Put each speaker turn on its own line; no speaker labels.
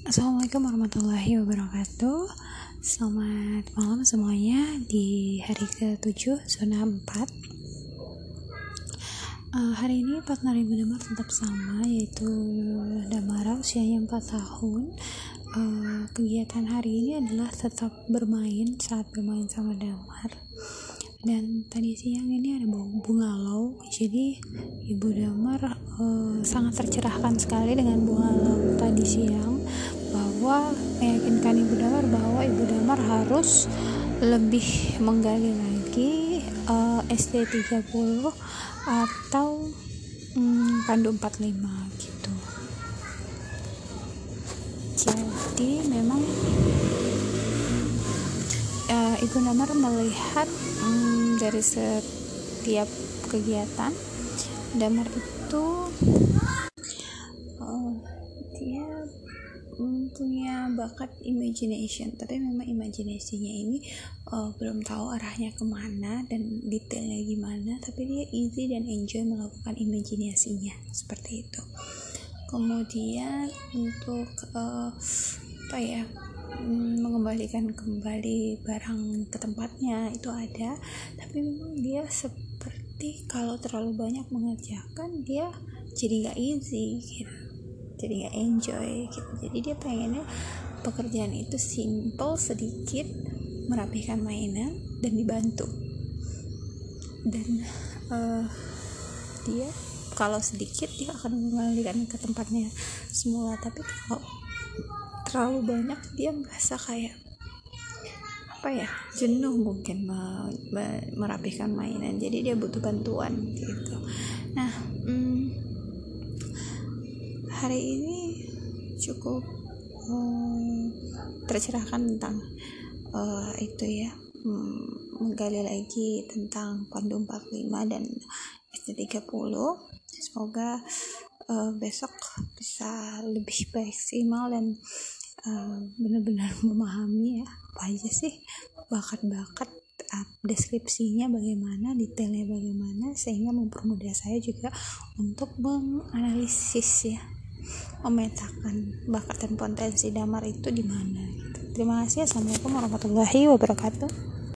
Assalamualaikum warahmatullahi wabarakatuh. Selamat malam semuanya Di hari ke-7 zona 4 uh, Hari ini partner Ibu Damar tetap sama Yaitu Damara usianya 4 tahun. Uh, Kegiatan hari ini adalah tetap bermain Saat bermain sama Damar. Dan tadi siang ini ada bunga lau jadi ibu damar uh, sangat tercerahkan sekali dengan bunga lau tadi siang bahwa meyakinkan ibu damar bahwa ibu damar harus lebih menggali lagi uh, ST30 atau um, pandu 45 gitu. Jadi memang uh, ibu damar melihat um, dari setiap kegiatan damar itu uh, dia punya bakat imagination tapi memang imajinasinya ini uh, belum tahu arahnya ke mana dan detailnya gimana tapi dia easy dan enjoy melakukan imajinasinya. Seperti itu. Kemudian untuk uh, apa ya Mm, mengembalikan kembali barang ke tempatnya itu ada tapi memang dia seperti kalau terlalu banyak mengerjakan dia jadi nggak easy gitu jadi nggak enjoy gitu. Jadi dia pengennya pekerjaan itu simple sedikit merapikan mainan dan dibantu. Dan uh, dia kalau sedikit dia akan mengembalikan ke tempatnya semula. Tapi kalau terlalu banyak dia merasa kayak apa ya jenuh mungkin merapikan mainan. Jadi dia butuh bantuan gitu. Nah hari ini cukup hmm, tercerahkan tentang uh, itu ya hmm, menggali lagi tentang Pandu 45 dan ST30 semoga uh, besok bisa lebih maksimal dan uh, benar-benar memahami ya apa aja sih bakat-bakat deskripsinya bagaimana detailnya bagaimana sehingga mempermudah saya juga untuk menganalisis ya memetakan bakat dan potensi damar itu di mana gitu. terima kasih assalamualaikum warahmatullahi wabarakatuh